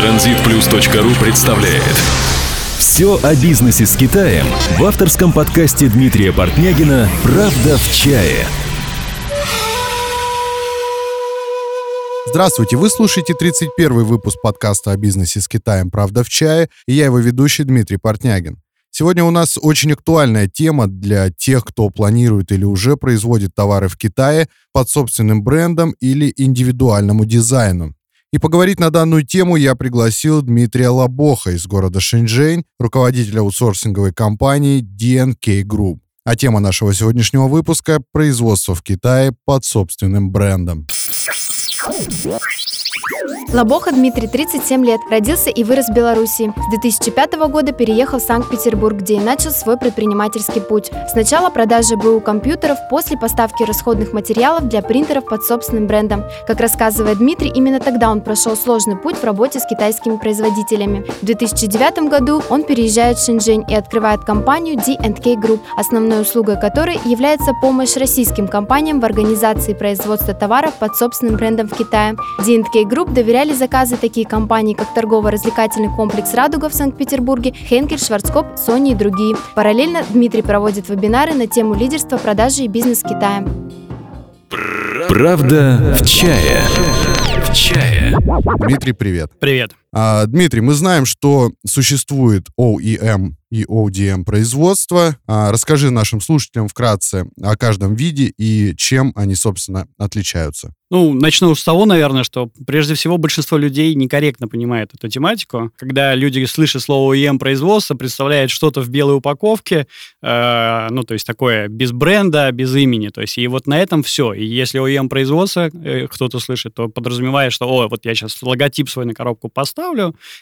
Транзитплюс.ру представляет Все о бизнесе с Китаем в авторском подкасте Дмитрия Портнягина «Правда в чае». Здравствуйте, вы слушаете 31 выпуск подкаста о бизнесе с Китаем «Правда в чае» и я его ведущий Дмитрий Портнягин. Сегодня у нас очень актуальная тема для тех, кто планирует или уже производит товары в Китае под собственным брендом или индивидуальному дизайну. И поговорить на данную тему я пригласил Дмитрия Лобоха из города Шэньчжэнь, руководителя аутсорсинговой компании DNK Group. А тема нашего сегодняшнего выпуска – производство в Китае под собственным брендом. Лобоха Дмитрий, 37 лет, родился и вырос в Беларуси. С 2005 года переехал в Санкт-Петербург, где и начал свой предпринимательский путь. Сначала продажа БУ компьютеров, после поставки расходных материалов для принтеров под собственным брендом. Как рассказывает Дмитрий, именно тогда он прошел сложный путь в работе с китайскими производителями. В 2009 году он переезжает в Шэньчжэнь и открывает компанию D&K Group, основной услугой которой является помощь российским компаниям в организации производства товаров под собственным брендом в Китае. D&K Group доверяет доверяли заказы такие компании, как торгово-развлекательный комплекс «Радуга» в Санкт-Петербурге, Хенкель, Шварцкоп, Sony и другие. Параллельно Дмитрий проводит вебинары на тему лидерства продажи и бизнес Китая. Правда в чае. В чае. Дмитрий, привет. Привет. А, Дмитрий, мы знаем, что существует OEM и ODM производство. А, расскажи нашим слушателям вкратце о каждом виде и чем они, собственно, отличаются. Ну, начну с того, наверное, что прежде всего большинство людей некорректно понимает эту тематику. Когда люди слышат слово OEM производство, представляют что-то в белой упаковке, э, ну, то есть такое без бренда, без имени. То есть и вот на этом все. И если OEM производство э, кто-то слышит, то подразумевает, что, о, вот я сейчас логотип свой на коробку поставлю,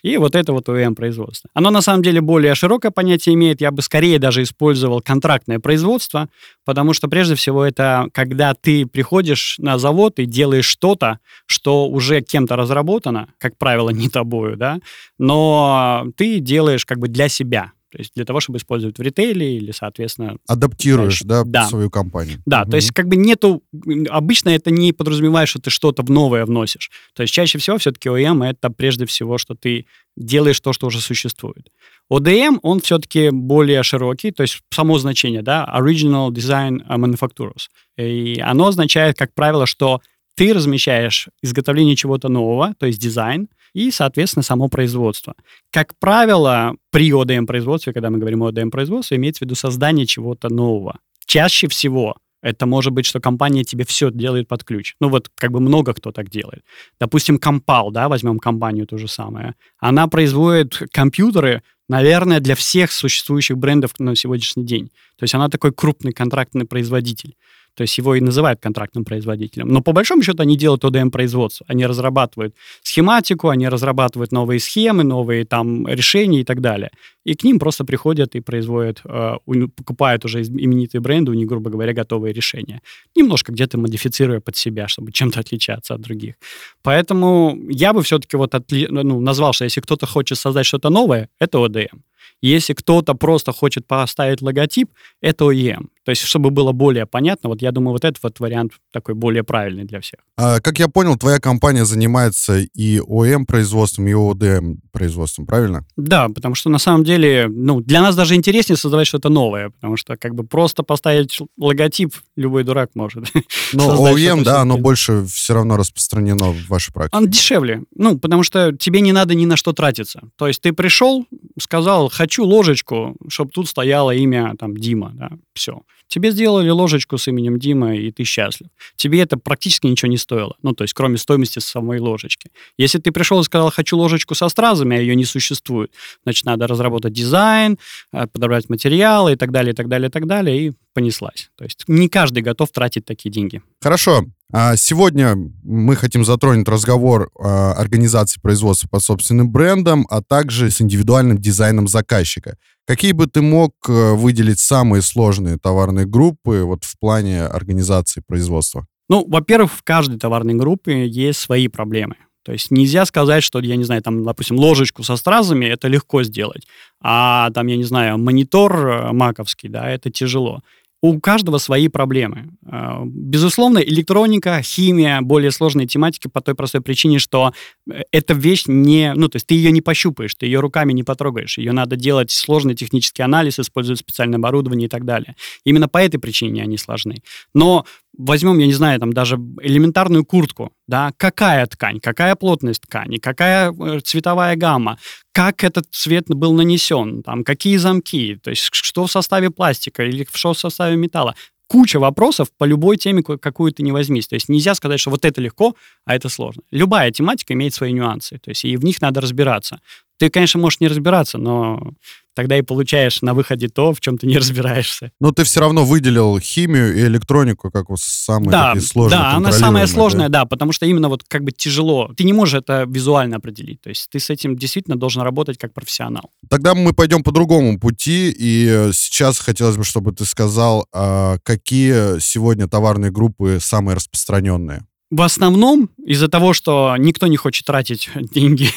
и вот это вот OEM производство. Оно на самом деле более широкое понятие имеет. Я бы скорее даже использовал контрактное производство, потому что прежде всего это когда ты приходишь на завод и делаешь что-то, что уже кем-то разработано, как правило, не тобою, да, но ты делаешь как бы для себя. То есть для того, чтобы использовать в ритейле или, соответственно... Адаптируешь, да, да, свою компанию. Да, угу. то есть как бы нету... Обычно это не подразумевает, что ты что-то новое вносишь. То есть чаще всего все-таки OEM — это прежде всего, что ты делаешь то, что уже существует. ODM, он все-таки более широкий, то есть само значение, да, Original Design Manufacturers. И оно означает, как правило, что ты размещаешь изготовление чего-то нового, то есть дизайн, и, соответственно, само производство. Как правило, при ODM-производстве, когда мы говорим о ODM-производстве, имеется в виду создание чего-то нового. Чаще всего это может быть, что компания тебе все делает под ключ. Ну вот как бы много кто так делает. Допустим, Compal, да, возьмем компанию то же самое. Она производит компьютеры, наверное, для всех существующих брендов на сегодняшний день. То есть она такой крупный контрактный производитель. То есть его и называют контрактным производителем. Но по большому счету они делают ODM-производство. Они разрабатывают схематику, они разрабатывают новые схемы, новые там решения и так далее. И к ним просто приходят и производят, э, покупают уже именитые бренды, у них, грубо говоря, готовые решения. Немножко где-то модифицируя под себя, чтобы чем-то отличаться от других. Поэтому я бы все-таки вот отли, ну, назвал, что если кто-то хочет создать что-то новое, это ODM. Если кто-то просто хочет поставить логотип, это OEM. То есть, чтобы было более понятно, вот я думаю, вот этот вот вариант такой более правильный для всех. А, как я понял, твоя компания занимается и OEM производством, и ODM производством, правильно? Да, потому что на самом деле, ну, для нас даже интереснее создавать что-то новое, потому что как бы просто поставить логотип любой дурак может. Но OEM, да, оно больше все равно распространено в вашей практике. Он дешевле, ну, потому что тебе не надо ни на что тратиться. То есть ты пришел, сказал, хочу ложечку, чтобы тут стояло имя там Дима, да, все. Тебе сделали ложечку с именем Дима, и ты счастлив. Тебе это практически ничего не стоило. Ну, то есть, кроме стоимости самой ложечки. Если ты пришел и сказал, хочу ложечку со стразами, а ее не существует, значит, надо разработать дизайн, э, подобрать материалы и так далее, и так далее, и так далее, и понеслась. То есть не каждый готов тратить такие деньги. Хорошо. А сегодня мы хотим затронуть разговор о организации производства под собственным брендом, а также с индивидуальным дизайном заказчика. Какие бы ты мог э, выделить самые сложные товарные группы вот в плане организации производства? Ну, во-первых, в каждой товарной группе есть свои проблемы. То есть нельзя сказать, что, я не знаю, там, допустим, ложечку со стразами это легко сделать, а там, я не знаю, монитор э, маковский, да, это тяжело. У каждого свои проблемы. А, безусловно, электроника, химия, более сложные тематики по той простой причине, что э, эта вещь не... Ну, то есть ты ее не пощупаешь, ты ее руками не потрогаешь. Ее надо делать сложный технический анализ, использовать специальное оборудование и так далее. Именно по этой причине они сложны. Но возьмем, я не знаю, там даже элементарную куртку, да, какая ткань, какая плотность ткани, какая э, цветовая гамма, как этот цвет был нанесен, там, какие замки, то есть что в составе пластика или что в составе металла. Куча вопросов по любой теме, какую ты не возьмись. То есть нельзя сказать, что вот это легко, а это сложно. Любая тематика имеет свои нюансы, то есть и в них надо разбираться. Ты, конечно, можешь не разбираться, но тогда и получаешь на выходе то, в чем ты не разбираешься. Но ты все равно выделил химию и электронику как вот самые да, такие сложные. Да, она самая сложная, да? да, потому что именно вот как бы тяжело. Ты не можешь это визуально определить. То есть ты с этим действительно должен работать как профессионал. Тогда мы пойдем по другому пути. И сейчас хотелось бы, чтобы ты сказал, а какие сегодня товарные группы самые распространенные? В основном из-за того, что никто не хочет тратить деньги,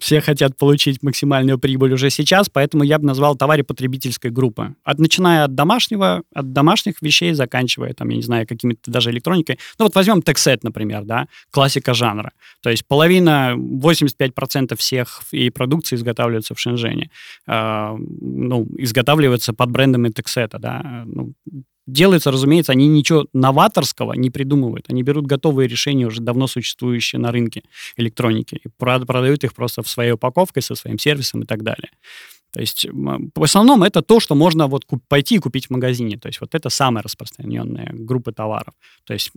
все хотят получить максимальную прибыль уже сейчас, поэтому я бы назвал товаре потребительской группы. От, начиная от домашнего, от домашних вещей, заканчивая, там, я не знаю, какими-то даже электроникой. Ну вот возьмем тексет, например, да, классика жанра. То есть половина, 85% всех и продукции изготавливаются в Шэньчжэне. Э, ну, изготавливаются под брендами тексета, да. Ну, делается, разумеется, они ничего новаторского не придумывают. Они берут готовые решения, уже давно существующие на рынке электроники, и продают их просто в своей упаковке со своим сервисом и так далее. То есть в основном это то, что можно вот пойти и купить в магазине. То есть вот это самая распространенная группа товаров. То есть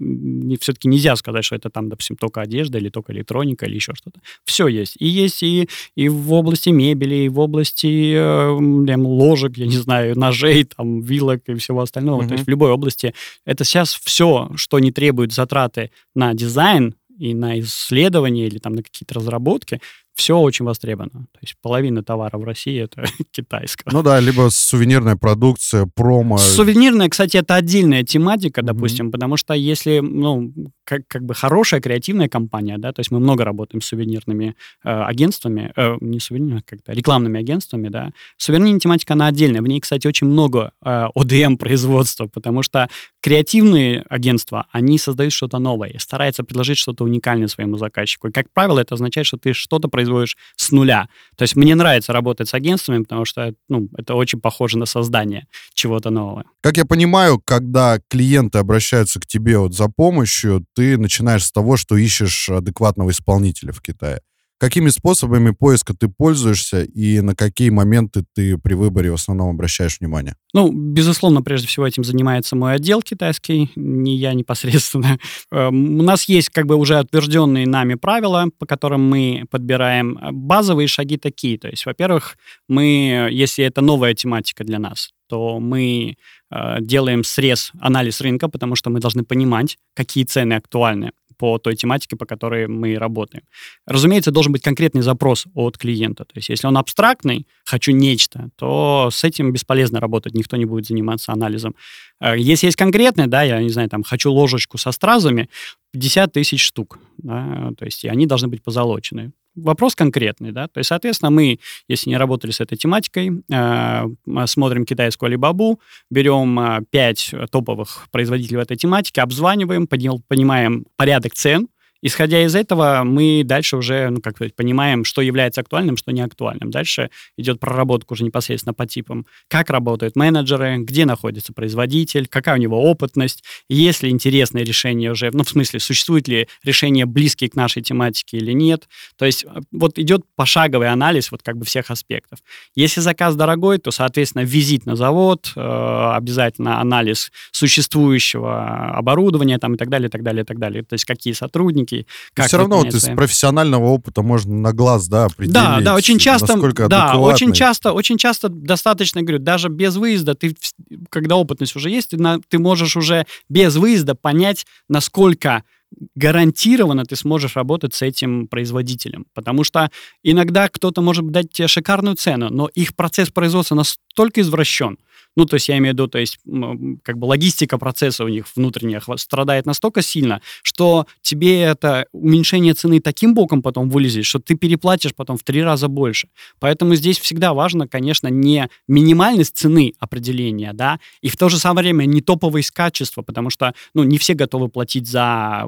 все-таки нельзя сказать, что это там, допустим, только одежда или только электроника или еще что-то. Все есть. И есть и, и в области мебели, и в области э, ложек, я не знаю, ножей, там, вилок и всего остального. Mm-hmm. То есть в любой области. Это сейчас все, что не требует затраты на дизайн, и на исследования или там на какие-то разработки, все очень востребовано. То есть половина товара в России это китайская. Ну да, либо сувенирная продукция, промо. Сувенирная, кстати, это отдельная тематика, допустим, mm-hmm. потому что если, ну, как, как бы хорошая креативная компания, да, то есть мы много работаем с сувенирными э, агентствами, э, не сувенирными, а как-то рекламными агентствами, да. Сувенирная тематика, она отдельная. В ней, кстати, очень много э, ODM производства, потому что креативные агентства, они создают что-то новое, стараются предложить что-то уникальное своему заказчику. И, как правило, это означает, что ты что-то производишь с нуля. То есть мне нравится работать с агентствами, потому что, ну, это очень похоже на создание чего-то нового. Как я понимаю, когда клиенты обращаются к тебе вот за помощью, ты начинаешь с того, что ищешь адекватного исполнителя в Китае. Какими способами поиска ты пользуешься и на какие моменты ты при выборе в основном обращаешь внимание? Ну, безусловно, прежде всего этим занимается мой отдел китайский, не я непосредственно. Эм, у нас есть как бы уже утвержденные нами правила, по которым мы подбираем базовые шаги такие. То есть, во-первых, мы, если это новая тематика для нас, то мы э, делаем срез, анализ рынка, потому что мы должны понимать, какие цены актуальны по той тематике, по которой мы работаем. Разумеется, должен быть конкретный запрос от клиента. То есть если он абстрактный, хочу нечто, то с этим бесполезно работать, никто не будет заниматься анализом. Э, если есть конкретный, да, я не знаю, там, хочу ложечку со стразами, 50 тысяч штук, да, то есть и они должны быть позолочены вопрос конкретный, да, то есть, соответственно, мы, если не работали с этой тематикой, э, смотрим китайскую Алибабу, берем э, 5 топовых производителей в этой тематике, обзваниваем, понимаем порядок цен, Исходя из этого, мы дальше уже, ну, как сказать, понимаем, что является актуальным, что не актуальным. Дальше идет проработка уже непосредственно по типам, как работают менеджеры, где находится производитель, какая у него опытность, есть ли интересное решение уже, ну, в смысле, существует ли решение близкие к нашей тематике или нет. То есть э, вот идет пошаговый анализ вот как бы всех аспектов. Если заказ дорогой, то, соответственно, визит на завод, э, обязательно анализ существующего оборудования там и так далее, и так далее, и так далее. То есть какие сотрудники, навыки. Как все равно вот из профессионального опыта можно на глаз, да, определить. Да, да, очень часто, да, очень часто, очень часто достаточно, говорю, даже без выезда, ты, когда опытность уже есть, ты, ты можешь уже без выезда понять, насколько гарантированно ты сможешь работать с этим производителем. Потому что иногда кто-то может дать тебе шикарную цену, но их процесс производства настолько извращен, ну, то есть я имею в виду, то есть как бы логистика процесса у них внутренняя страдает настолько сильно, что тебе это уменьшение цены таким боком потом вылезет, что ты переплатишь потом в три раза больше. Поэтому здесь всегда важно, конечно, не минимальность цены определения, да, и в то же самое время не топовость качества, потому что, ну, не все готовы платить за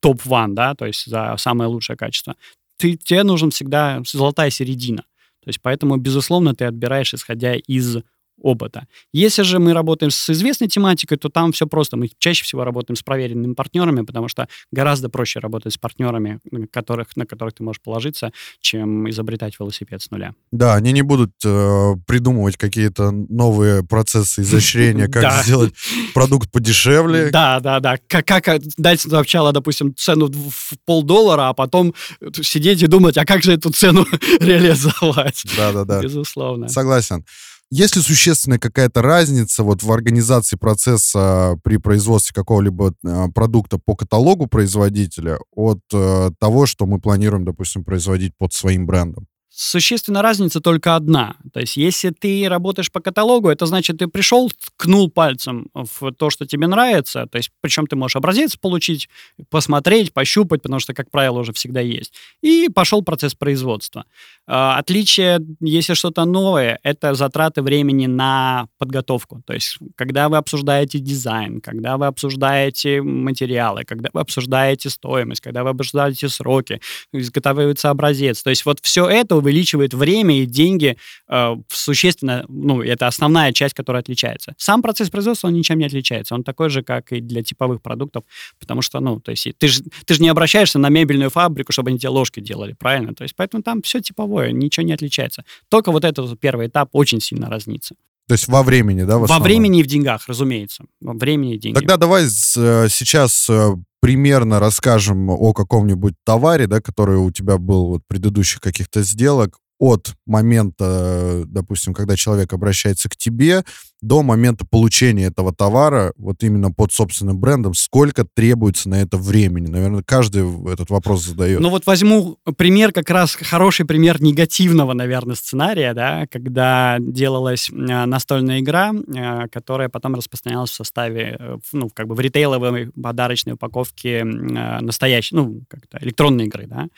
топ-1, да, то есть за самое лучшее качество. Ты, тебе нужен всегда золотая середина. То есть поэтому, безусловно, ты отбираешь, исходя из опыта. Если же мы работаем с известной тематикой, то там все просто. Мы чаще всего работаем с проверенными партнерами, потому что гораздо проще работать с партнерами, на которых, на которых ты можешь положиться, чем изобретать велосипед с нуля. Да, они не будут э, придумывать какие-то новые процессы изощрения, как сделать продукт подешевле. Да, да, да. Как, как дать сначала, допустим, цену в полдоллара, а потом сидеть и думать, а как же эту цену реализовать? Да, да, да. Безусловно. Согласен. Есть ли существенная какая-то разница вот в организации процесса при производстве какого-либо э, продукта по каталогу производителя от э, того, что мы планируем, допустим, производить под своим брендом? Существенная разница только одна. То есть, если ты работаешь по каталогу, это значит, ты пришел, ткнул пальцем в то, что тебе нравится. То есть, причем ты можешь образец получить, посмотреть, пощупать, потому что, как правило, уже всегда есть. И пошел процесс производства. А, отличие, если что-то новое, это затраты времени на подготовку. То есть, когда вы обсуждаете дизайн, когда вы обсуждаете материалы, когда вы обсуждаете стоимость, когда вы обсуждаете сроки, изготавливается образец. То есть, вот все это увеличивает время и деньги э, существенно, ну, это основная часть, которая отличается. Сам процесс производства, он ничем не отличается. Он такой же, как и для типовых продуктов, потому что, ну, то есть ты же ты ж не обращаешься на мебельную фабрику, чтобы они тебе ложки делали, правильно? То есть поэтому там все типовое, ничего не отличается. Только вот этот первый этап очень сильно разнится. То есть во времени, да? Во времени и в деньгах, разумеется. Во времени и деньгах. Тогда давай э, сейчас э, примерно расскажем о каком-нибудь товаре, да, который у тебя был вот предыдущих каких-то сделок, от момента, допустим, когда человек обращается к тебе, до момента получения этого товара, вот именно под собственным брендом, сколько требуется на это времени? Наверное, каждый этот вопрос задает. Ну вот возьму пример, как раз хороший пример негативного, наверное, сценария, да, когда делалась а, настольная игра, а, которая потом распространялась в составе, э, ну, как бы в ритейловой подарочной упаковке настоящей, ну, как-то электронной игры, да.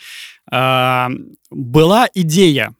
Была идея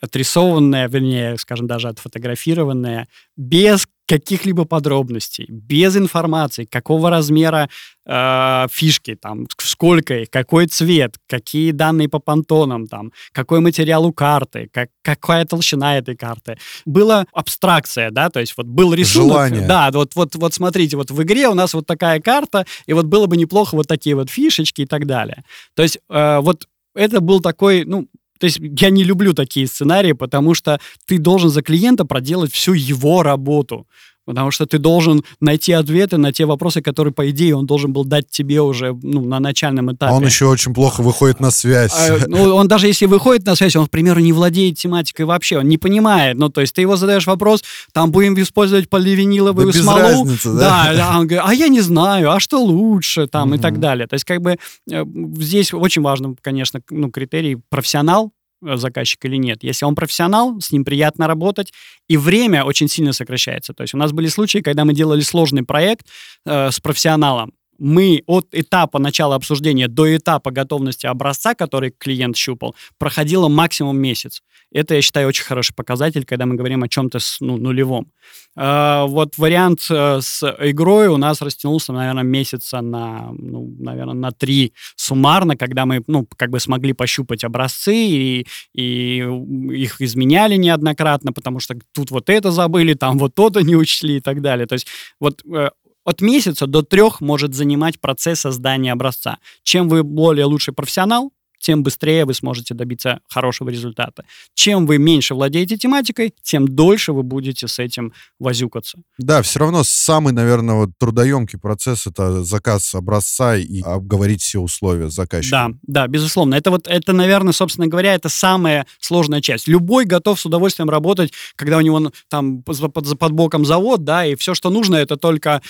отрисованная, вернее, скажем, даже отфотографированная, без каких-либо подробностей, без информации, какого размера э, фишки, там, сколько их, какой цвет, какие данные по понтонам, там, какой материал у карты, как, какая толщина этой карты. Была абстракция, да, то есть вот был рисунок. Желание. Да, вот, вот, вот смотрите, вот в игре у нас вот такая карта, и вот было бы неплохо вот такие вот фишечки и так далее. То есть э, вот это был такой, ну, то есть я не люблю такие сценарии, потому что ты должен за клиента проделать всю его работу. Потому что ты должен найти ответы на те вопросы, которые, по идее, он должен был дать тебе уже ну, на начальном этапе. А он еще очень плохо выходит на связь. А, ну, он даже если выходит на связь, он, к примеру, не владеет тематикой вообще, он не понимает. Ну, то есть ты его задаешь вопрос, там будем использовать поливиниловую да смолу. Разницы, да? Да, он говорит, а я не знаю, а что лучше, там, угу. и так далее. То есть как бы э, здесь очень важно, конечно, ну, критерий профессионал, заказчик или нет. Если он профессионал, с ним приятно работать, и время очень сильно сокращается. То есть у нас были случаи, когда мы делали сложный проект э, с профессионалом, мы от этапа начала обсуждения до этапа готовности образца, который клиент щупал, проходило максимум месяц. Это, я считаю, очень хороший показатель, когда мы говорим о чем-то ну, нулевом. Э, вот вариант э, с игрой у нас растянулся, наверное, месяца на, ну, наверное, на три суммарно, когда мы, ну, как бы смогли пощупать образцы и, и их изменяли неоднократно, потому что тут вот это забыли, там вот то-то не учли и так далее. То есть вот э, от месяца до трех может занимать процесс создания образца. Чем вы более лучший профессионал, тем быстрее вы сможете добиться хорошего результата. Чем вы меньше владеете тематикой, тем дольше вы будете с этим возюкаться. Да, все равно самый, наверное, вот трудоемкий процесс это заказ образца и обговорить все условия заказчика. Да, да, безусловно. Это вот, это, наверное, собственно говоря, это самая сложная часть. Любой готов с удовольствием работать, когда у него там под, под боком завод, да, и все, что нужно, это только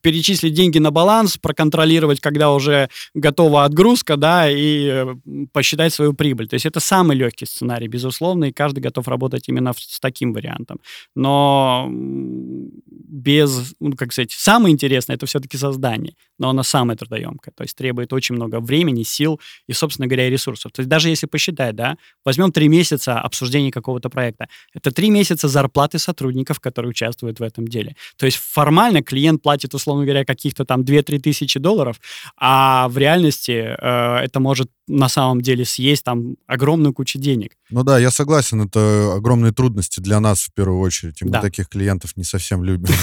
перечислить деньги на баланс, проконтролировать, когда уже готова отгрузка, да, и э, посчитать свою прибыль. То есть это самый легкий сценарий, безусловно, и каждый готов работать именно с таким вариантом. Но без, ну, как сказать, самое интересное это все-таки создание, но оно самое трудоемкое, то есть требует очень много времени, сил и, собственно говоря, ресурсов. То есть даже если посчитать, да, возьмем три месяца обсуждения какого-то проекта, это три месяца зарплаты сотрудников, которые участвуют в этом деле. То есть формально клиент платит, условно говоря, каких-то там 2-3 тысячи долларов, а в реальности э, это может на самом деле съесть там огромную кучу денег. Ну да, я согласен, это огромные трудности для нас в первую очередь, и мы да. таких клиентов не совсем любим.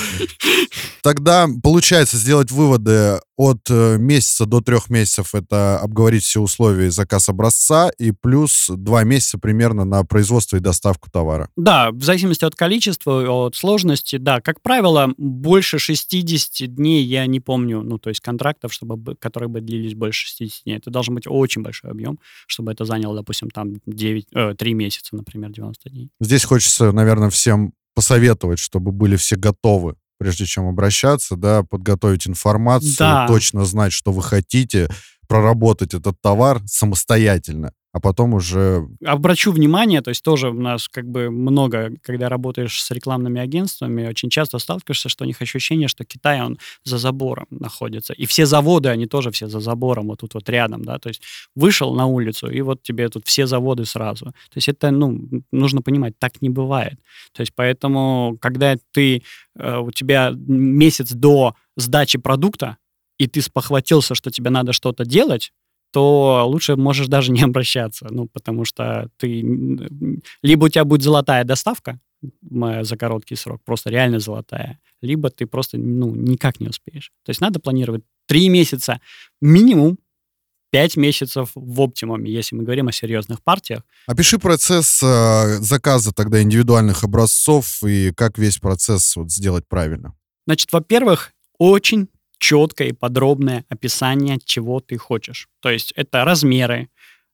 Тогда получается сделать выводы от э, месяца до трех месяцев это обговорить все условия заказ образца, и плюс два месяца примерно на производство и доставку товара. Да, в зависимости от количества, от сложности, да. Как правило, больше 60 дней я не помню, ну, то есть контрактов, чтобы, которые бы длились больше 60 дней. Это должен быть очень большой объем, чтобы это заняло, допустим, там 9, э, 3 месяца, например, 90 дней. Здесь хочется, наверное, всем посоветовать, чтобы были все готовы прежде чем обращаться, да, подготовить информацию, да. точно знать, что вы хотите, проработать этот товар самостоятельно а потом уже... Обращу внимание, то есть тоже у нас как бы много, когда работаешь с рекламными агентствами, очень часто сталкиваешься, что у них ощущение, что Китай, он за забором находится. И все заводы, они тоже все за забором, вот тут вот рядом, да, то есть вышел на улицу, и вот тебе тут все заводы сразу. То есть это, ну, нужно понимать, так не бывает. То есть поэтому, когда ты, э, у тебя месяц до сдачи продукта, и ты спохватился, что тебе надо что-то делать, то лучше можешь даже не обращаться, ну, потому что ты... Либо у тебя будет золотая доставка за короткий срок, просто реально золотая, либо ты просто, ну, никак не успеешь. То есть надо планировать три месяца минимум, пять месяцев в оптимуме, если мы говорим о серьезных партиях. Опиши процесс э, заказа тогда индивидуальных образцов и как весь процесс вот сделать правильно. Значит, во-первых, очень четкое и подробное описание, чего ты хочешь. То есть это размеры,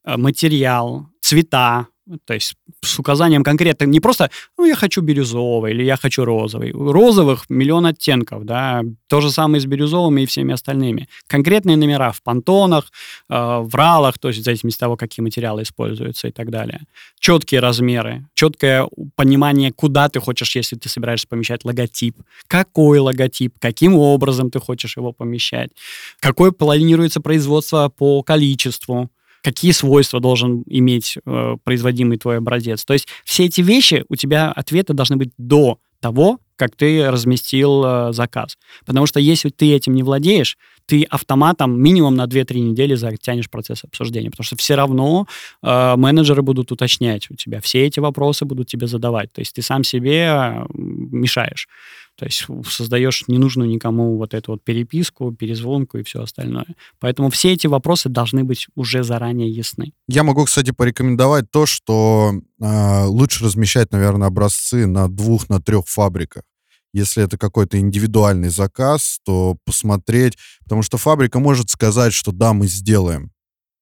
э, материал, цвета, то есть с указанием конкретно, не просто, ну, я хочу бирюзовый или я хочу розовый. Розовых миллион оттенков, да, то же самое с бирюзовыми и всеми остальными. Конкретные номера в понтонах, э, в ралах, то есть в зависимости от того, какие материалы используются и так далее. Четкие размеры, четкое понимание, куда ты хочешь, если ты собираешься помещать логотип, какой логотип, каким образом ты хочешь его помещать, какое планируется производство по количеству, какие свойства должен иметь э, производимый твой образец. То есть все эти вещи, у тебя ответы должны быть до того, как ты разместил э, заказ. Потому что если ты этим не владеешь, ты автоматом минимум на 2-3 недели затянешь процесс обсуждения, потому что все равно э, менеджеры будут уточнять у тебя, все эти вопросы будут тебе задавать. То есть ты сам себе э, мешаешь. То есть создаешь ненужную никому вот эту вот переписку, перезвонку и все остальное. Поэтому все эти вопросы должны быть уже заранее ясны. Я могу, кстати, порекомендовать то, что э, лучше размещать, наверное, образцы на двух, на трех фабриках. Если это какой-то индивидуальный заказ, то посмотреть, потому что фабрика может сказать, что да, мы сделаем,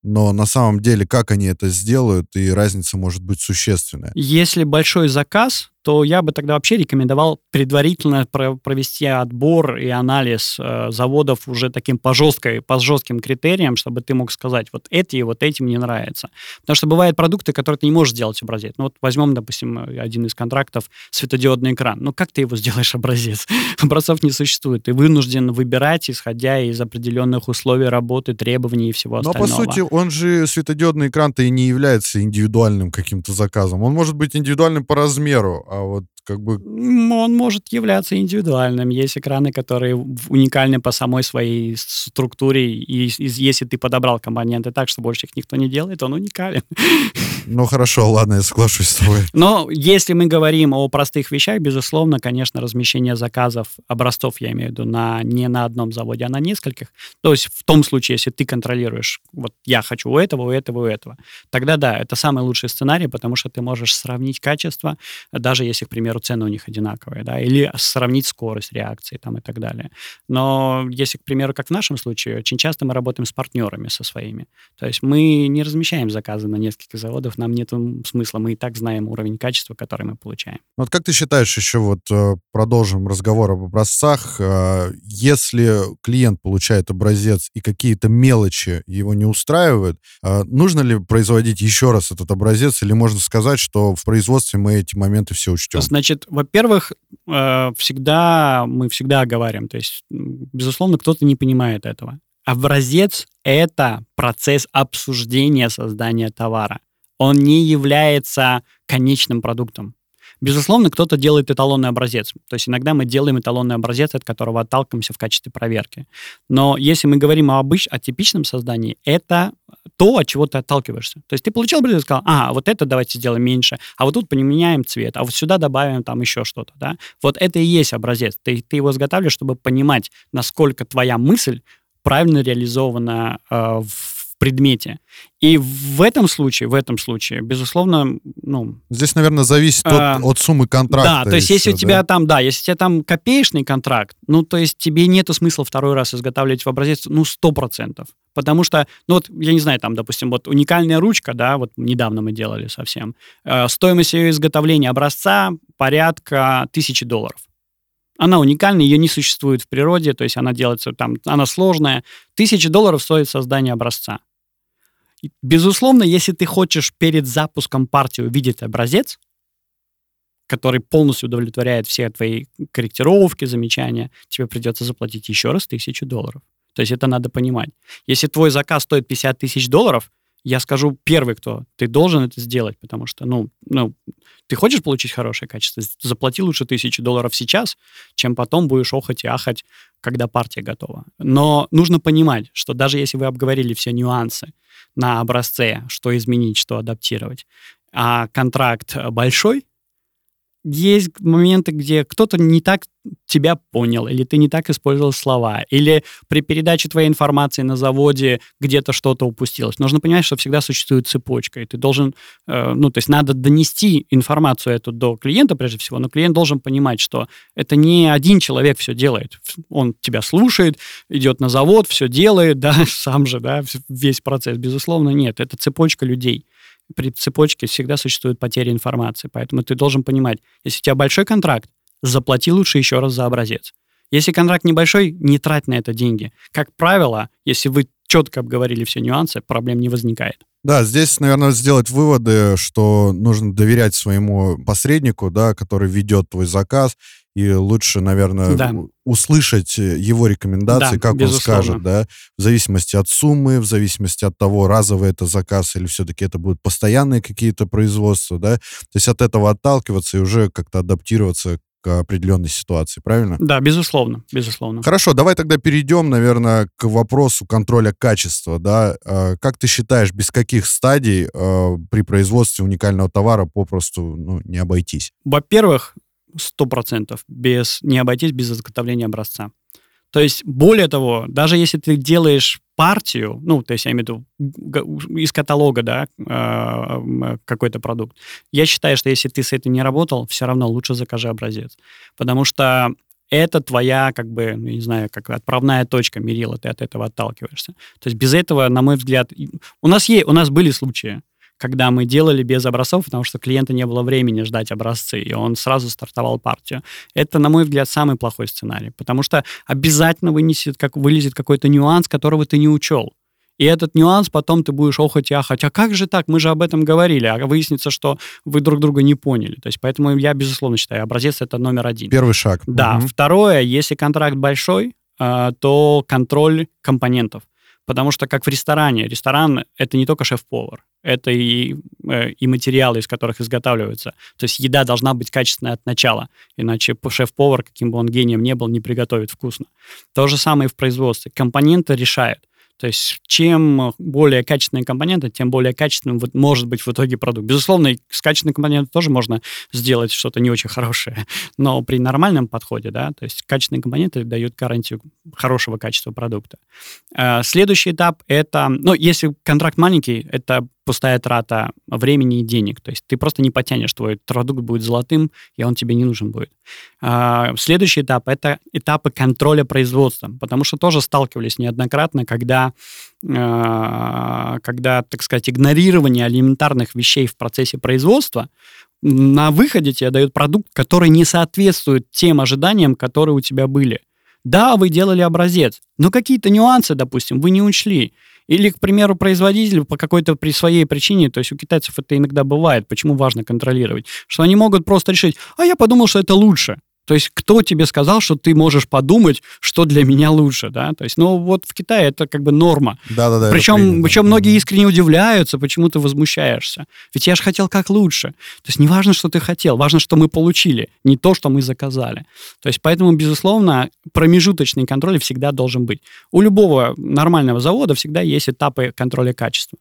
но на самом деле, как они это сделают, и разница может быть существенная. Если большой заказ, то я бы тогда вообще рекомендовал предварительно провести отбор и анализ э, заводов уже таким по, жесткой, по жестким критериям, чтобы ты мог сказать, вот эти и вот эти мне нравятся. Потому что бывают продукты, которые ты не можешь сделать образец. Ну вот возьмем, допустим, один из контрактов, светодиодный экран. Ну как ты его сделаешь образец? Образцов не существует. Ты вынужден выбирать, исходя из определенных условий работы, требований и всего остального. Но по сути, он же светодиодный экран-то и не является индивидуальным каким-то заказом. Он может быть индивидуальным по размеру, а вот как бы... Он может являться индивидуальным. Есть экраны, которые уникальны по самой своей структуре, и, и если ты подобрал компоненты так, что больше их никто не делает, он уникален. Ну хорошо, ладно, я соглашусь с тобой. Но если мы говорим о простых вещах, безусловно, конечно, размещение заказов, образцов, я имею в виду, на, не на одном заводе, а на нескольких. То есть в том случае, если ты контролируешь, вот я хочу у этого, у этого, у этого, тогда да, это самый лучший сценарий, потому что ты можешь сравнить качество, даже если, к примеру, цены у них одинаковые, да, или сравнить скорость реакции там и так далее. Но если, к примеру, как в нашем случае, очень часто мы работаем с партнерами со своими. То есть мы не размещаем заказы на нескольких заводах, нам нет смысла, мы и так знаем уровень качества, который мы получаем. Вот как ты считаешь, еще вот э, продолжим разговор об образцах, э, если клиент получает образец и какие-то мелочи его не устраивают, э, нужно ли производить еще раз этот образец, или можно сказать, что в производстве мы эти моменты все учтем? Значит, во-первых, всегда мы всегда говорим, то есть, безусловно, кто-то не понимает этого. Образец — это процесс обсуждения создания товара он не является конечным продуктом. Безусловно, кто-то делает эталонный образец. То есть иногда мы делаем эталонный образец, от которого отталкиваемся в качестве проверки. Но если мы говорим о, обыч... о типичном создании, это то, от чего ты отталкиваешься. То есть ты получил образец и сказал, а, вот это давайте сделаем меньше, а вот тут поменяем цвет, а вот сюда добавим там еще что-то. Да? Вот это и есть образец. Ты, ты его изготавливаешь, чтобы понимать, насколько твоя мысль правильно реализована э, в предмете. И в этом случае, в этом случае, безусловно, ну... Здесь, наверное, зависит от, а, от суммы контракта. Да, то есть еще, если у тебя там, да, если у тебя там копеечный контракт, ну, то есть тебе нету смысла второй раз изготавливать в образец, ну, сто процентов. Потому что, ну вот, я не знаю, там, допустим, вот уникальная ручка, да, вот недавно мы делали совсем, э, стоимость ее изготовления образца порядка тысячи долларов. Она уникальна, ее не существует в природе, то есть она делается там, она сложная. Тысячи долларов стоит создание образца. Безусловно, если ты хочешь перед запуском партии увидеть образец, который полностью удовлетворяет все твои корректировки, замечания, тебе придется заплатить еще раз тысячу долларов. То есть это надо понимать. Если твой заказ стоит 50 тысяч долларов, я скажу первый, кто ты должен это сделать, потому что, ну, ну, ты хочешь получить хорошее качество, заплати лучше тысячу долларов сейчас, чем потом будешь охать и ахать, когда партия готова. Но нужно понимать, что даже если вы обговорили все нюансы, на образце, что изменить, что адаптировать, а контракт большой, есть моменты, где кто-то не так тебя понял, или ты не так использовал слова, или при передаче твоей информации на заводе где-то что-то упустилось. Нужно понимать, что всегда существует цепочка, и ты должен, э, ну, то есть надо донести информацию эту до клиента прежде всего, но клиент должен понимать, что это не один человек все делает. Он тебя слушает, идет на завод, все делает, да, сам же, да, весь процесс. Безусловно, нет, это цепочка людей при цепочке всегда существует потеря информации. Поэтому ты должен понимать, если у тебя большой контракт, заплати лучше еще раз за образец. Если контракт небольшой, не трать на это деньги. Как правило, если вы четко обговорили все нюансы, проблем не возникает. Да, здесь, наверное, сделать выводы, что нужно доверять своему посреднику, да, который ведет твой заказ, и лучше, наверное, да. услышать его рекомендации, да, как безусловно. он скажет, да, в зависимости от суммы, в зависимости от того, разовый это заказ или все-таки это будут постоянные какие-то производства, да, то есть от этого отталкиваться и уже как-то адаптироваться к определенной ситуации, правильно? Да, безусловно, безусловно. Хорошо, давай тогда перейдем, наверное, к вопросу контроля качества, да. А, как ты считаешь, без каких стадий а, при производстве уникального товара попросту ну, не обойтись? Во-первых, сто процентов без, не обойтись без изготовления образца. То есть, более того, даже если ты делаешь партию, ну, то есть я имею в виду из каталога, да, э, какой-то продукт, я считаю, что если ты с этим не работал, все равно лучше закажи образец. Потому что это твоя, как бы, ну, не знаю, как отправная точка мерила, ты от этого отталкиваешься. То есть без этого, на мой взгляд, у нас, есть, у нас были случаи, когда мы делали без образцов, потому что клиента не было времени ждать образцы, и он сразу стартовал партию. Это, на мой взгляд, самый плохой сценарий, потому что обязательно вынесет, как, вылезет какой-то нюанс, которого ты не учел. И этот нюанс потом ты будешь охоть и ахать. А как же так? Мы же об этом говорили. А выяснится, что вы друг друга не поняли. То есть поэтому я, безусловно, считаю, образец — это номер один. Первый шаг. Да. Угу. Второе, если контракт большой, а, то контроль компонентов. Потому что как в ресторане, ресторан — это не только шеф-повар, это и, э, и материалы, из которых изготавливаются. То есть еда должна быть качественная от начала, иначе шеф-повар, каким бы он гением не был, не приготовит вкусно. То же самое и в производстве. Компоненты решают. То есть чем более качественные компоненты, тем более качественным может быть в итоге продукт. Безусловно, с качественными компонентами тоже можно сделать что-то не очень хорошее, но при нормальном подходе, да, то есть качественные компоненты дают гарантию хорошего качества продукта. А, следующий этап — это, ну, если контракт маленький, это пустая трата времени и денег. То есть ты просто не потянешь, твой продукт будет золотым, и он тебе не нужен будет. А, следующий этап — это этапы контроля производства, потому что тоже сталкивались неоднократно, когда, а, когда так сказать, игнорирование элементарных вещей в процессе производства на выходе тебе дает продукт, который не соответствует тем ожиданиям, которые у тебя были. Да, вы делали образец, но какие-то нюансы, допустим, вы не учли. Или, к примеру, производитель по какой-то при своей причине, то есть у китайцев это иногда бывает, почему важно контролировать, что они могут просто решить, а я подумал, что это лучше. То есть кто тебе сказал, что ты можешь подумать, что для меня лучше, да? То есть, ну вот в Китае это как бы норма. Да-да-да. Причем, причем многие искренне удивляются, почему ты возмущаешься. Ведь я же хотел как лучше. То есть не важно, что ты хотел, важно, что мы получили, не то, что мы заказали. То есть поэтому, безусловно, промежуточный контроль всегда должен быть. У любого нормального завода всегда есть этапы контроля качества.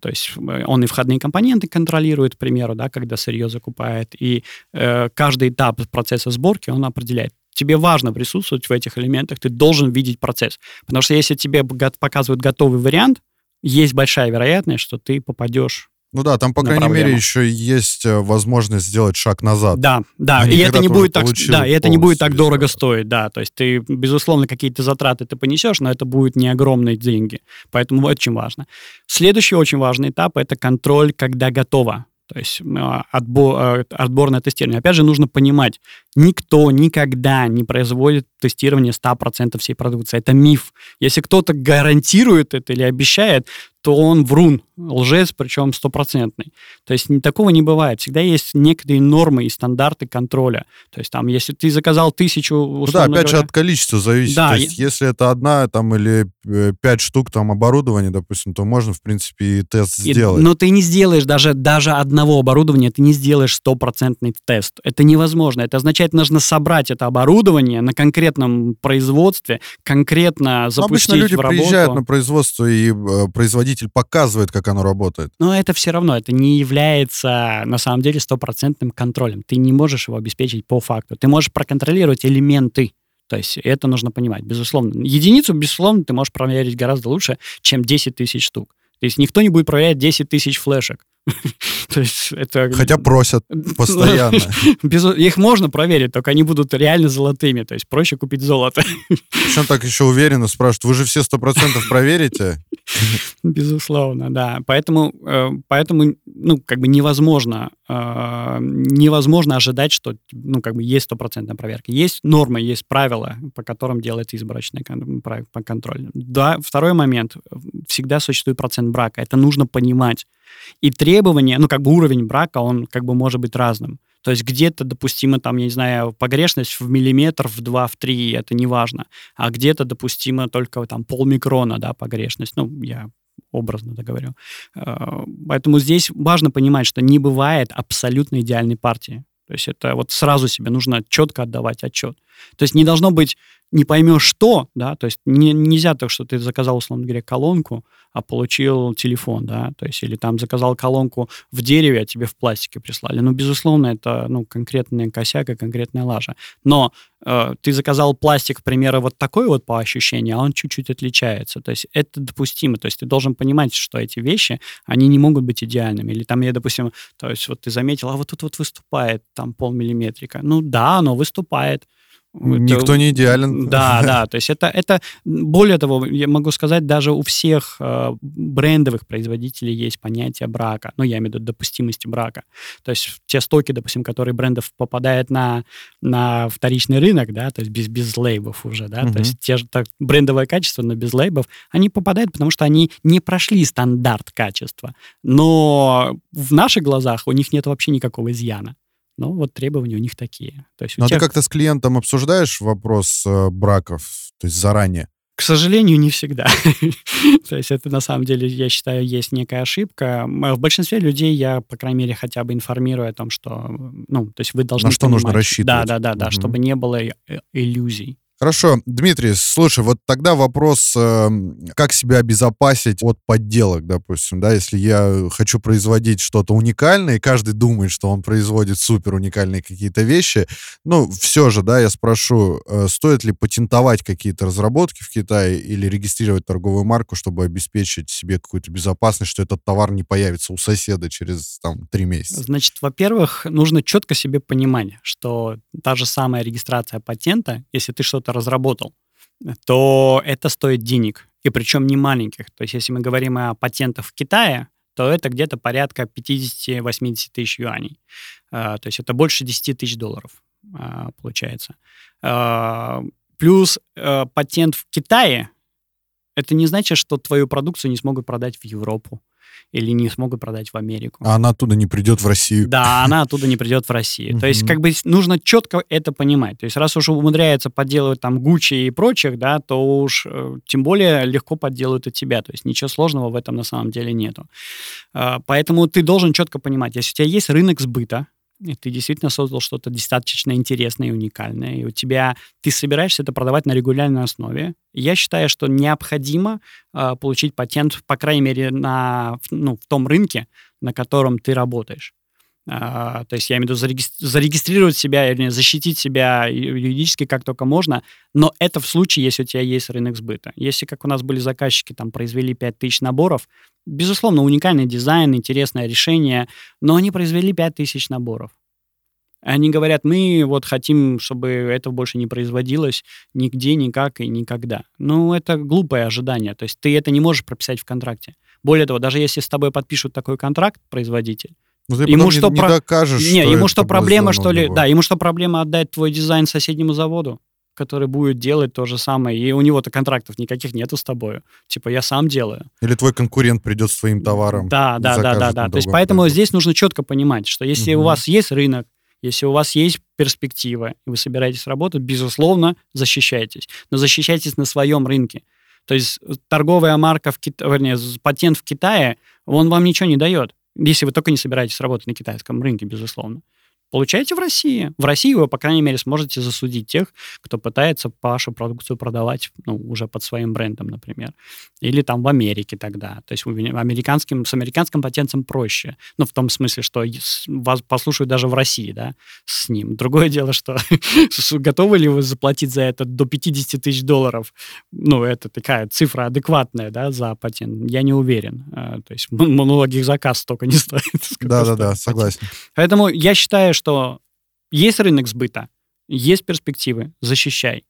То есть э, он и входные компоненты контролирует, к примеру, да, когда сырье закупает, и э, каждый этап процесса сборки он определяет. Тебе важно присутствовать в этих элементах, ты должен видеть процесс. Потому что если тебе показывают готовый вариант, есть большая вероятность, что ты попадешь ну да, там, по крайней мере, еще есть э, возможность сделать шаг назад. Да, да, и это не будет так, да, и это не будет так дорого стоить, да, то есть ты, безусловно, какие-то затраты ты понесешь, но это будут не огромные деньги, поэтому очень важно. Следующий очень важный этап — это контроль, когда готово. То есть а, отбор, а, отборное тестирование. Опять же, нужно понимать, никто никогда не производит тестирование 100% всей продукции. Это миф. Если кто-то гарантирует это или обещает, то он врун, лжец, причем стопроцентный. То есть такого не бывает. Всегда есть некоторые нормы и стандарты контроля. То есть там, если ты заказал тысячу... Ну да, опять говоря, же, от количества зависит. Да, то есть, если это одна там или э, пять штук там оборудования, допустим, то можно, в принципе, и тест и, сделать. Но ты не сделаешь даже, даже одного оборудования, ты не сделаешь стопроцентный тест. Это невозможно. Это означает, нужно собрать это оборудование на конкретном производстве, конкретно запустить Обычно люди в работу. приезжают на производство и э, производить производитель показывает, как оно работает. Но это все равно, это не является на самом деле стопроцентным контролем. Ты не можешь его обеспечить по факту. Ты можешь проконтролировать элементы. То есть это нужно понимать, безусловно. Единицу, безусловно, ты можешь проверить гораздо лучше, чем 10 тысяч штук. То есть никто не будет проверять 10 тысяч флешек. То есть это... Хотя просят постоянно. Их можно проверить, только они будут реально золотыми. То есть проще купить золото. Причем так еще уверенно спрашивают, вы же все сто процентов проверите? Безусловно, да. Поэтому, э, поэтому, ну, как бы невозможно, э, невозможно ожидать, что, ну, как бы есть стопроцентная проверка. Есть нормы, есть правила, по которым делается избрачный контроль. Да, второй момент. Всегда существует процент брака. Это нужно понимать. И требования, ну, как бы уровень брака, он как бы может быть разным. То есть где-то допустимо, там, я не знаю, погрешность в миллиметр, в 2, в 3, это не важно. А где-то допустимо только там полмикрона, да, погрешность. Ну, я образно это говорю. Э, поэтому здесь важно понимать, что не бывает абсолютно идеальной партии. То есть это вот сразу себе нужно четко отдавать отчет. То есть не должно быть не поймешь что, да, то есть не, нельзя так, что ты заказал, условно говоря, колонку, а получил телефон, да, то есть или там заказал колонку в дереве, а тебе в пластике прислали. Ну, безусловно, это, ну, конкретная косяк и конкретная лажа. Но э, ты заказал пластик, к вот такой вот по ощущению, а он чуть-чуть отличается. То есть это допустимо. То есть ты должен понимать, что эти вещи, они не могут быть идеальными. Или там я, допустим, то есть вот ты заметил, а вот тут вот выступает там полмиллиметрика. Ну да, оно выступает. Никто это, не идеален. Да, да. То есть это, это, более того, я могу сказать, даже у всех э, брендовых производителей есть понятие брака. Ну, я имею в виду допустимости брака. То есть те стоки, допустим, которые брендов попадают на, на вторичный рынок, да, то есть без, без лейбов уже, да, угу. то есть те же так, брендовое качество, но без лейбов, они попадают, потому что они не прошли стандарт качества. Но в наших глазах у них нет вообще никакого изъяна. Но вот требования у них такие. То есть Но тех... ты как-то с клиентом обсуждаешь вопрос э, браков, то есть заранее? К сожалению, не всегда. То есть это на самом деле, я считаю, есть некая ошибка. В большинстве людей я, по крайней мере, хотя бы информирую о том, что, ну, то есть вы должны На что понимать, нужно рассчитывать. Да, да, да, да, чтобы не было э, иллюзий. Хорошо, Дмитрий, слушай, вот тогда вопрос, э, как себя обезопасить от подделок, допустим, да, если я хочу производить что-то уникальное, и каждый думает, что он производит супер уникальные какие-то вещи, ну, все же, да, я спрошу, э, стоит ли патентовать какие-то разработки в Китае или регистрировать торговую марку, чтобы обеспечить себе какую-то безопасность, что этот товар не появится у соседа через, там, три месяца? Значит, во-первых, нужно четко себе понимать, что та же самая регистрация патента, если ты что-то разработал, то это стоит денег, и причем не маленьких. То есть если мы говорим о патентах в Китае, то это где-то порядка 50-80 тысяч юаней. А, То есть это больше 10 тысяч долларов а, получается. А, Плюс патент в Китае, это не значит, что твою продукцию не смогут продать в Европу или не смогут продать в Америку. А она оттуда не придет в Россию. Да, она оттуда не придет в Россию. То есть, как бы нужно четко это понимать. То есть, раз уж умудряется подделывать там Гуччи и прочих, да, то уж э, тем более легко подделают от тебя. То есть ничего сложного в этом на самом деле нету. А, Поэтому ты должен четко понимать, если у тебя есть рынок сбыта, и ты действительно создал что-то достаточно интересное и уникальное, и у тебя ты собираешься это продавать на регулярной основе. Я считаю, что необходимо а, получить патент, по крайней мере, на, ну, в том рынке, на котором ты работаешь. А, то есть я имею в виду зарегис- зарегистрировать себя или защитить себя юридически как только можно, но это в случае, если у тебя есть рынок сбыта. Если, как у нас были заказчики, там произвели 5000 наборов, безусловно, уникальный дизайн, интересное решение, но они произвели 5000 наборов. Они говорят, мы вот хотим, чтобы это больше не производилось нигде, никак и никогда. Ну, это глупое ожидание. То есть ты это не можешь прописать в контракте. Более того, даже если с тобой подпишут такой контракт производитель, Ну, ты Ему что не, не про- докажешь, не, что ему что проблема, что ли? Да, ему что проблема отдать твой дизайн соседнему заводу, который будет делать то же самое, и у него-то контрактов никаких нету с тобой. Типа, я сам делаю. Или твой конкурент придет с твоим товаром. Да, да, да, да, да. То есть поэтому производстве. здесь нужно четко понимать, что если у Мгм. вас есть рынок, если у вас есть перспектива, и вы собираетесь работать, безусловно, защищайтесь. Но защищайтесь на своем рынке. То есть торговая марка, в Кит... вернее, патент в Китае, он вам ничего не дает, если вы только не собираетесь работать на китайском рынке, безусловно. Получайте в России. В России вы, по крайней мере, сможете засудить тех, кто пытается вашу продукцию продавать ну, уже под своим брендом, например. Или там в Америке тогда. То есть американским, с американским патентом проще. Ну, в том смысле, что вас послушают даже в России, да, с ним. Другое дело, что готовы ли вы заплатить за это до 50 тысяч долларов? Ну, это такая цифра адекватная, да, за патент. Я не уверен. Э, То есть многих заказ столько не стоит. Да-да-да, согласен. Поэтому я считаю, что есть рынок сбыта, есть перспективы, защищай.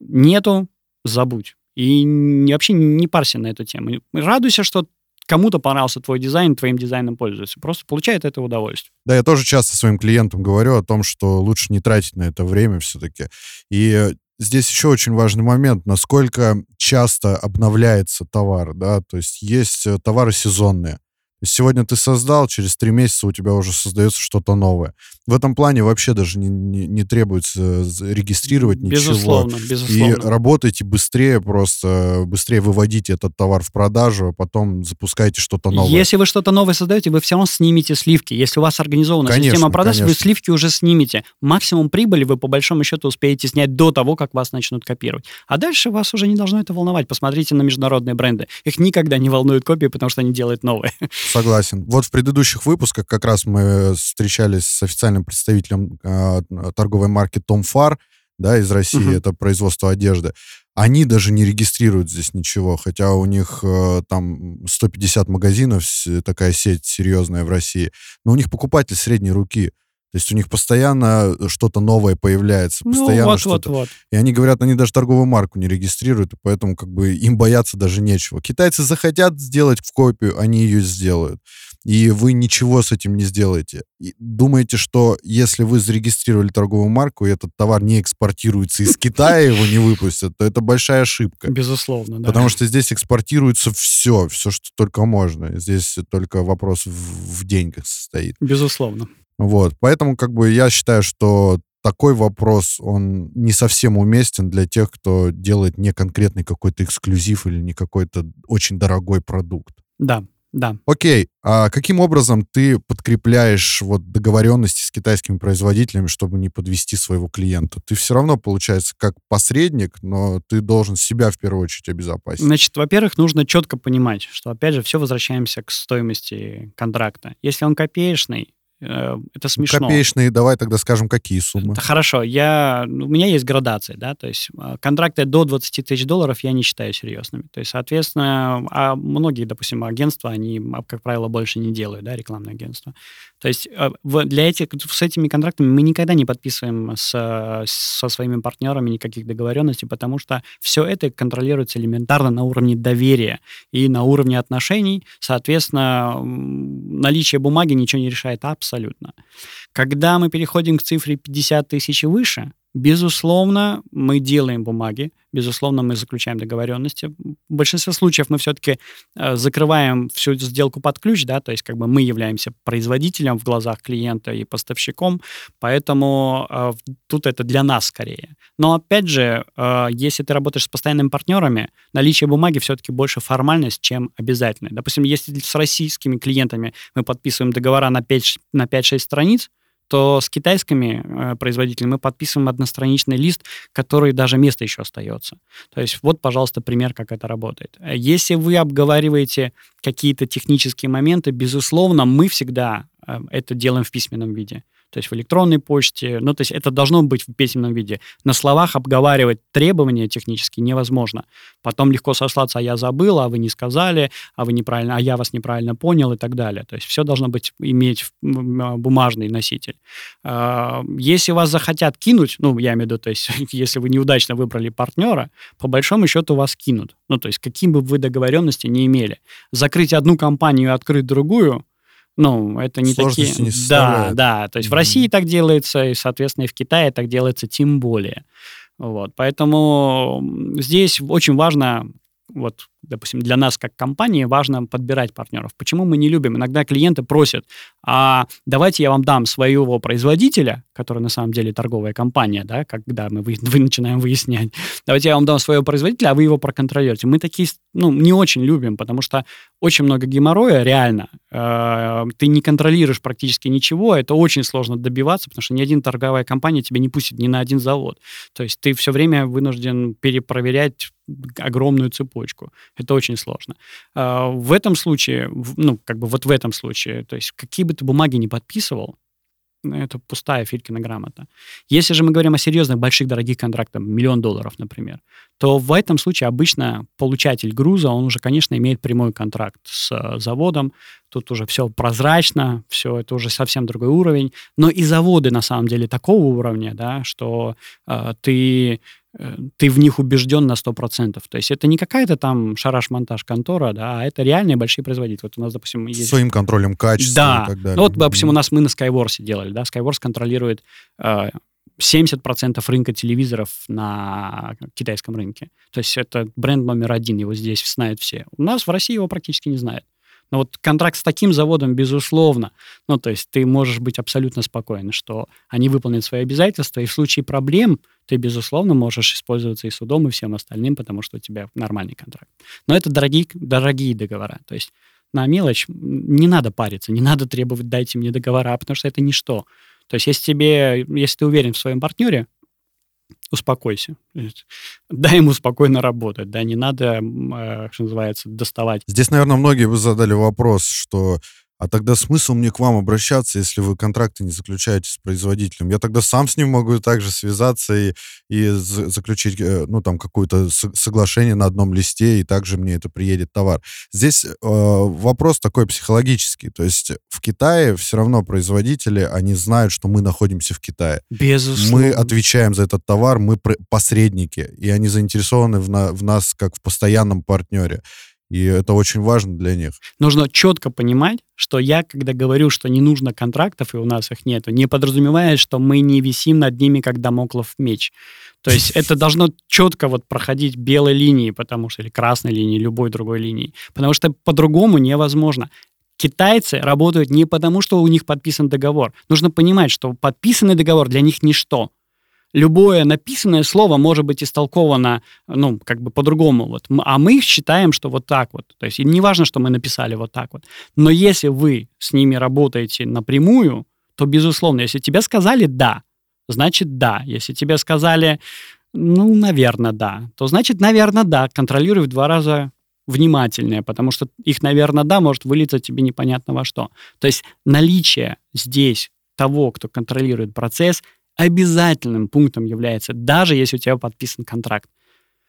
Нету, забудь. И вообще не парься на эту тему. Радуйся, что кому-то понравился твой дизайн, твоим дизайном пользуется. Просто получай от этого удовольствие. Да, я тоже часто своим клиентам говорю о том, что лучше не тратить на это время все-таки. И здесь еще очень важный момент, насколько часто обновляется товар, да, то есть есть э, товары сезонные. Сегодня ты создал, через три месяца у тебя уже создается что-то новое. В этом плане вообще даже не, не- не требуется з- регистрировать ничего. Безусловно, И безусловно. работайте быстрее, просто быстрее выводите этот товар в продажу, а потом запускайте что-то новое. Если вы что-то новое создаете, вы все равно снимете сливки. Если у вас организована Конечно, система продаж, вы конечно. сливки уже снимете. Максимум прибыли вы по большому счету успеете снять до того, как вас начнут копировать. А дальше вас уже не должно это волновать. Посмотрите на международные бренды. Их никогда не волнуют копии, потому что они делают новые. Согласен. Вот в предыдущих выпусках как раз мы встречались с официальным представителем э, торговой марки Том Фар, да, из России, Мгм. это производство одежды. Они даже не регистрируют здесь ничего, хотя у них э, там 150 магазинов, такая сеть серьезная в России, но у них покупатель средней руки. То есть у них постоянно что-то новое появляется, Ну, постоянно вот, что-то. вот, вот. И они говорят, они даже торговую марку не регистрируют, и поэтому как бы им бояться даже нечего. Китайцы захотят сделать в копию, они ее сделают. И вы ничего с этим не сделаете. И думаете, что если вы зарегистрировали торговую марку, и этот товар не экспортируется из Китая, его не выпустят, то это большая ошибка. Безусловно, да. Потому что здесь экспортируется все, все, что только можно. Здесь только вопрос в деньгах состоит. Безусловно. Вот. Поэтому, как бы, я считаю, что такой вопрос, он не совсем уместен для тех, кто делает не конкретный какой-то эксклюзив или не какой-то очень дорогой продукт. Да, да. Окей, а каким образом ты подкрепляешь вот договоренности с китайскими производителями, чтобы не подвести своего клиента? Ты все равно, получается, как посредник, но ты должен себя в первую очередь обезопасить. Значит, во-первых, нужно четко понимать, что, опять же, все возвращаемся к стоимости контракта. Если он копеечный, это смешно. Копеечные, давай тогда скажем, какие суммы? Хорошо, я, у меня есть градация, да, то есть а, контракты до 20 тысяч долларов я не считаю серьезными. То есть, соответственно, а многие, допустим, агентства, они, как правило, больше не делают, да, рекламные агентства. То есть а, для этих, с этими контрактами мы никогда не подписываем с, со своими партнерами никаких договоренностей, потому что все это контролируется элементарно на уровне доверия и на уровне отношений. Соответственно, наличие бумаги ничего не решает абсолютно. Когда мы переходим к цифре 50 тысяч и выше, Безусловно, мы делаем бумаги, безусловно, мы заключаем договоренности. В большинстве случаев мы все-таки э, закрываем всю эту сделку под ключ, да, то есть как бы мы являемся производителем в глазах клиента и поставщиком, поэтому э, тут это для нас скорее. Но опять же, э, если ты работаешь с постоянными партнерами, наличие бумаги все-таки больше формальность, чем обязательно. Допустим, если с российскими клиентами мы подписываем договора на 5-6 на 5 страниц, то с китайскими э, производителями мы подписываем одностраничный лист, который даже место еще остается. То есть вот, пожалуйста, пример, как это работает. Если вы обговариваете какие-то технические моменты, безусловно, мы всегда э, это делаем в письменном виде то есть в электронной почте. Ну, то есть это должно быть в письменном виде. На словах обговаривать требования технически невозможно. Потом легко сослаться, а я забыл, а вы не сказали, а вы неправильно, а я вас неправильно понял и так далее. То есть все должно быть, иметь а, бумажный носитель. А, если вас захотят кинуть, ну, я имею в виду, то есть если вы неудачно выбрали партнера, по большому счету вас кинут. Ну, то есть каким бы вы договоренности не имели. Закрыть одну компанию и открыть другую, ну, это не такие... Не да, да. То есть mm-hmm. в России так делается, и, соответственно, и в Китае так делается тем более. Вот. Поэтому здесь очень важно вот, допустим, для нас как компании важно подбирать партнеров. Почему мы не любим? Иногда клиенты просят, а давайте я вам дам своего производителя, который на самом деле торговая компания, да, когда мы вы, начинаем выяснять, давайте я вам дам своего производителя, а вы его проконтролируете. Мы такие, ну, не очень любим, потому что очень много геморроя, реально. Э, ты не контролируешь практически ничего, это очень сложно добиваться, потому что ни один торговая компания тебя не пустит ни на один завод. То есть ты все время вынужден перепроверять огромную цепочку. Это очень сложно. Э, в этом случае, ну, как бы вот в этом случае, то есть какие бы ты бумаги не подписывал, это пустая Филькина грамота. Если же мы говорим о серьезных, больших, дорогих контрактах, миллион долларов, например, то в этом случае обычно получатель груза, он уже, конечно, имеет прямой контракт с э, заводом, тут уже все прозрачно, все это уже совсем другой уровень, но и заводы на самом деле такого уровня, да, что э, ты Э, ты в них убежден на 100%. То есть это не какая-то там шараш-монтаж контора, да, а это реальные большие производители. Вот у нас, допустим, есть... Своим контролем качества да. и так далее. Ну вот, допустим, у нас мы на Skyworks делали, да, Skyworks контролирует э, 70% рынка телевизоров на китайском рынке. То есть это бренд номер один, его здесь знают все. У нас в России его практически не знают. Но вот контракт с таким заводом, безусловно, ну, то есть ты можешь быть абсолютно спокоен, что они выполнят свои обязательства, и в случае проблем ты, безусловно, можешь использоваться и судом, и всем остальным, потому что у тебя нормальный контракт. Но это дорогие, дорогие договора. То есть на мелочь не надо париться, не надо требовать «дайте мне договора», потому что это ничто. То есть если тебе, если ты уверен в своем партнере, успокойся. Дай ему спокойно работать, да, не надо, э, что называется, доставать. Здесь, наверное, многие бы задали вопрос, что а тогда смысл мне к вам обращаться, если вы контракты не заключаете с производителем? Я тогда сам с ним могу также связаться и, и заключить, э, ну, там, какое-то соглашение на одном листе, и также мне это приедет товар. Здесь э, вопрос такой психологический. То есть в Китае все равно производители, они знают, что мы находимся в Китае. Безусловно. Мы отвечаем за этот товар, мы посредники, и они заинтересованы в, на, в нас как в постоянном партнере. И это очень важно для них. Нужно четко понимать, что я, когда говорю, что не нужно контрактов, и у нас их нету, не подразумевает, что мы не висим над ними, как домоклов меч. То есть это должно четко вот проходить белой линией, потому что, или красной линией, любой другой линией. Потому что по-другому невозможно. Китайцы работают не потому, что у них подписан договор. Нужно понимать, что подписанный договор для них ничто. Любое написанное слово может быть истолковано, ну, как бы по-другому. Вот. А мы считаем, что вот так вот. То есть не важно, что мы написали вот так вот. Но если вы с ними работаете напрямую, то, безусловно, если тебе сказали «да», значит «да». Если тебе сказали «ну, наверное, да», то значит «наверное, да». Контролируй в два раза внимательнее, потому что их, наверное, да, может вылиться тебе непонятно во что. То есть наличие здесь того, кто контролирует процесс, обязательным пунктом является, даже если у тебя подписан контракт.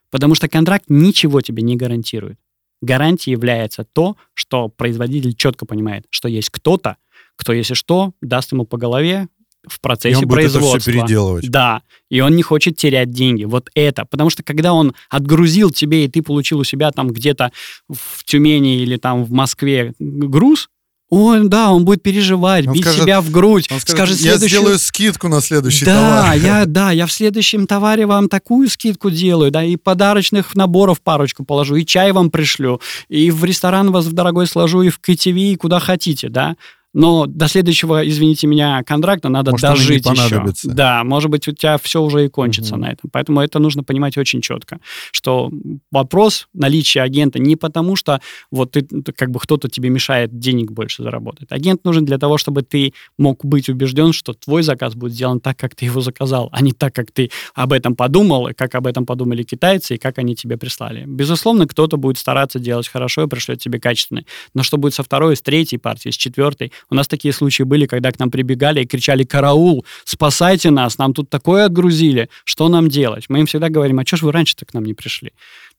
Потому что контракт ничего тебе не гарантирует. Гарантией является то, что производитель четко понимает, что есть кто-то, кто, если что, даст ему по голове в процессе и он производства. Будет это все переделывать. Да, и он не хочет терять деньги. Вот это. Потому что когда он отгрузил тебе, и ты получил у себя там где-то в Тюмени или там в Москве груз, он, да, он будет переживать, он бить скажет, себя в грудь. Он скажет, скажет я сделаю скидку на следующий да, товар. Я, да, я в следующем товаре вам такую скидку делаю, да, и подарочных наборов парочку положу, и чай вам пришлю, и в ресторан вас в дорогой сложу, и в КТВ, и куда хотите, да но до следующего, извините меня, контракта надо может, дожить еще. Да, может быть, у тебя все уже и кончится угу. на этом. Поэтому это нужно понимать очень четко, что вопрос наличия агента не потому, что вот ты, как бы кто-то тебе мешает денег больше заработать. Агент нужен для того, чтобы ты мог быть убежден, что твой заказ будет сделан так, как ты его заказал, а не так, как ты об этом подумал, и как об этом подумали китайцы, и как они тебе прислали. Безусловно, кто-то будет стараться делать хорошо и пришлет тебе качественный. Но что будет со второй, с третьей партией, с четвертой, у нас такие случаи были, когда к нам прибегали и кричали «Караул! Спасайте нас! Нам тут такое отгрузили! Что нам делать?» Мы им всегда говорим «А что ж вы раньше-то к нам не пришли?»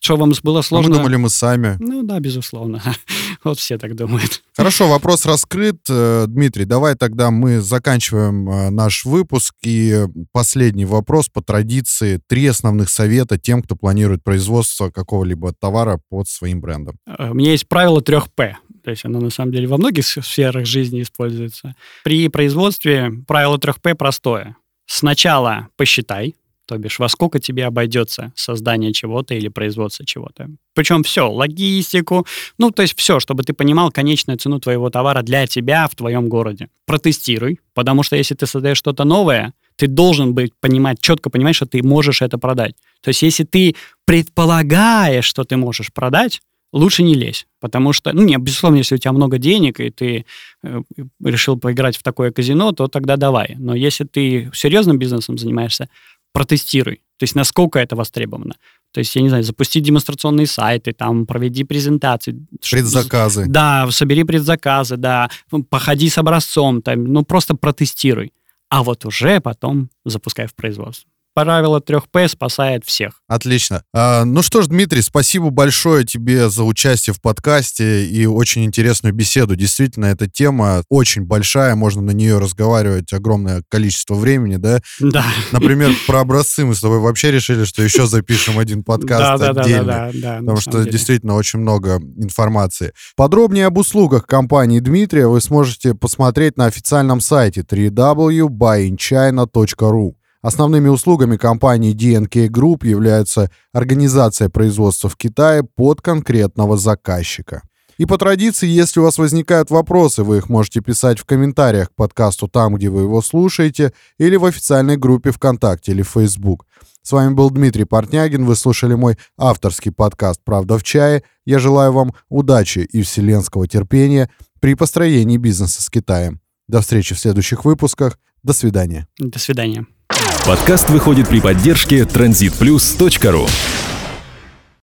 Что вам было сложно? А мы думали, мы сами. Ну да, безусловно. вот все так думают. Хорошо, вопрос раскрыт. Э, Дмитрий, давай тогда мы заканчиваем э, наш выпуск. И последний вопрос по традиции. Три основных совета тем, кто планирует производство какого-либо товара под своим брендом. Э, у меня есть правило трех П. То есть оно на самом деле во многих сферах жизни используется. При производстве правило 3П простое. Сначала посчитай, то бишь во сколько тебе обойдется создание чего-то или производство чего-то. Причем все, логистику, ну то есть все, чтобы ты понимал конечную цену твоего товара для тебя в твоем городе. Протестируй, потому что если ты создаешь что-то новое, ты должен быть понимать, четко понимать, что ты можешь это продать. То есть если ты предполагаешь, что ты можешь продать, лучше не лезь. Потому что, ну, не, безусловно, если у тебя много денег, и ты э, решил поиграть в такое казино, то тогда давай. Но если ты серьезным бизнесом занимаешься, протестируй. То есть насколько это востребовано. То есть, я не знаю, запусти демонстрационные сайты, там, проведи презентации. Предзаказы. Да, собери предзаказы, да, походи с образцом, там, ну, просто протестируй. А вот уже потом запускай в производство правило 3П спасает всех. Отлично. А, ну что ж, Дмитрий, спасибо большое тебе за участие в подкасте и очень интересную беседу. Действительно, эта тема очень большая, можно на нее разговаривать огромное количество времени, да? Да. Например, про образцы мы с тобой вообще решили, что еще запишем один подкаст отдельно. Да, да, да. Потому что действительно очень много информации. Подробнее об услугах компании Дмитрия вы сможете посмотреть на официальном сайте www.buyinchina.ru. Основными услугами компании DNK Group являются организация производства в Китае под конкретного заказчика. И по традиции, если у вас возникают вопросы, вы их можете писать в комментариях к подкасту там, где вы его слушаете, или в официальной группе ВКонтакте или Facebook. С вами был Дмитрий Портнягин, вы слушали мой авторский подкаст «Правда в чае». Я желаю вам удачи и вселенского терпения при построении бизнеса с Китаем. До встречи в следующих выпусках. До свидания. До свидания. Подкаст выходит при поддержке transitplus.ru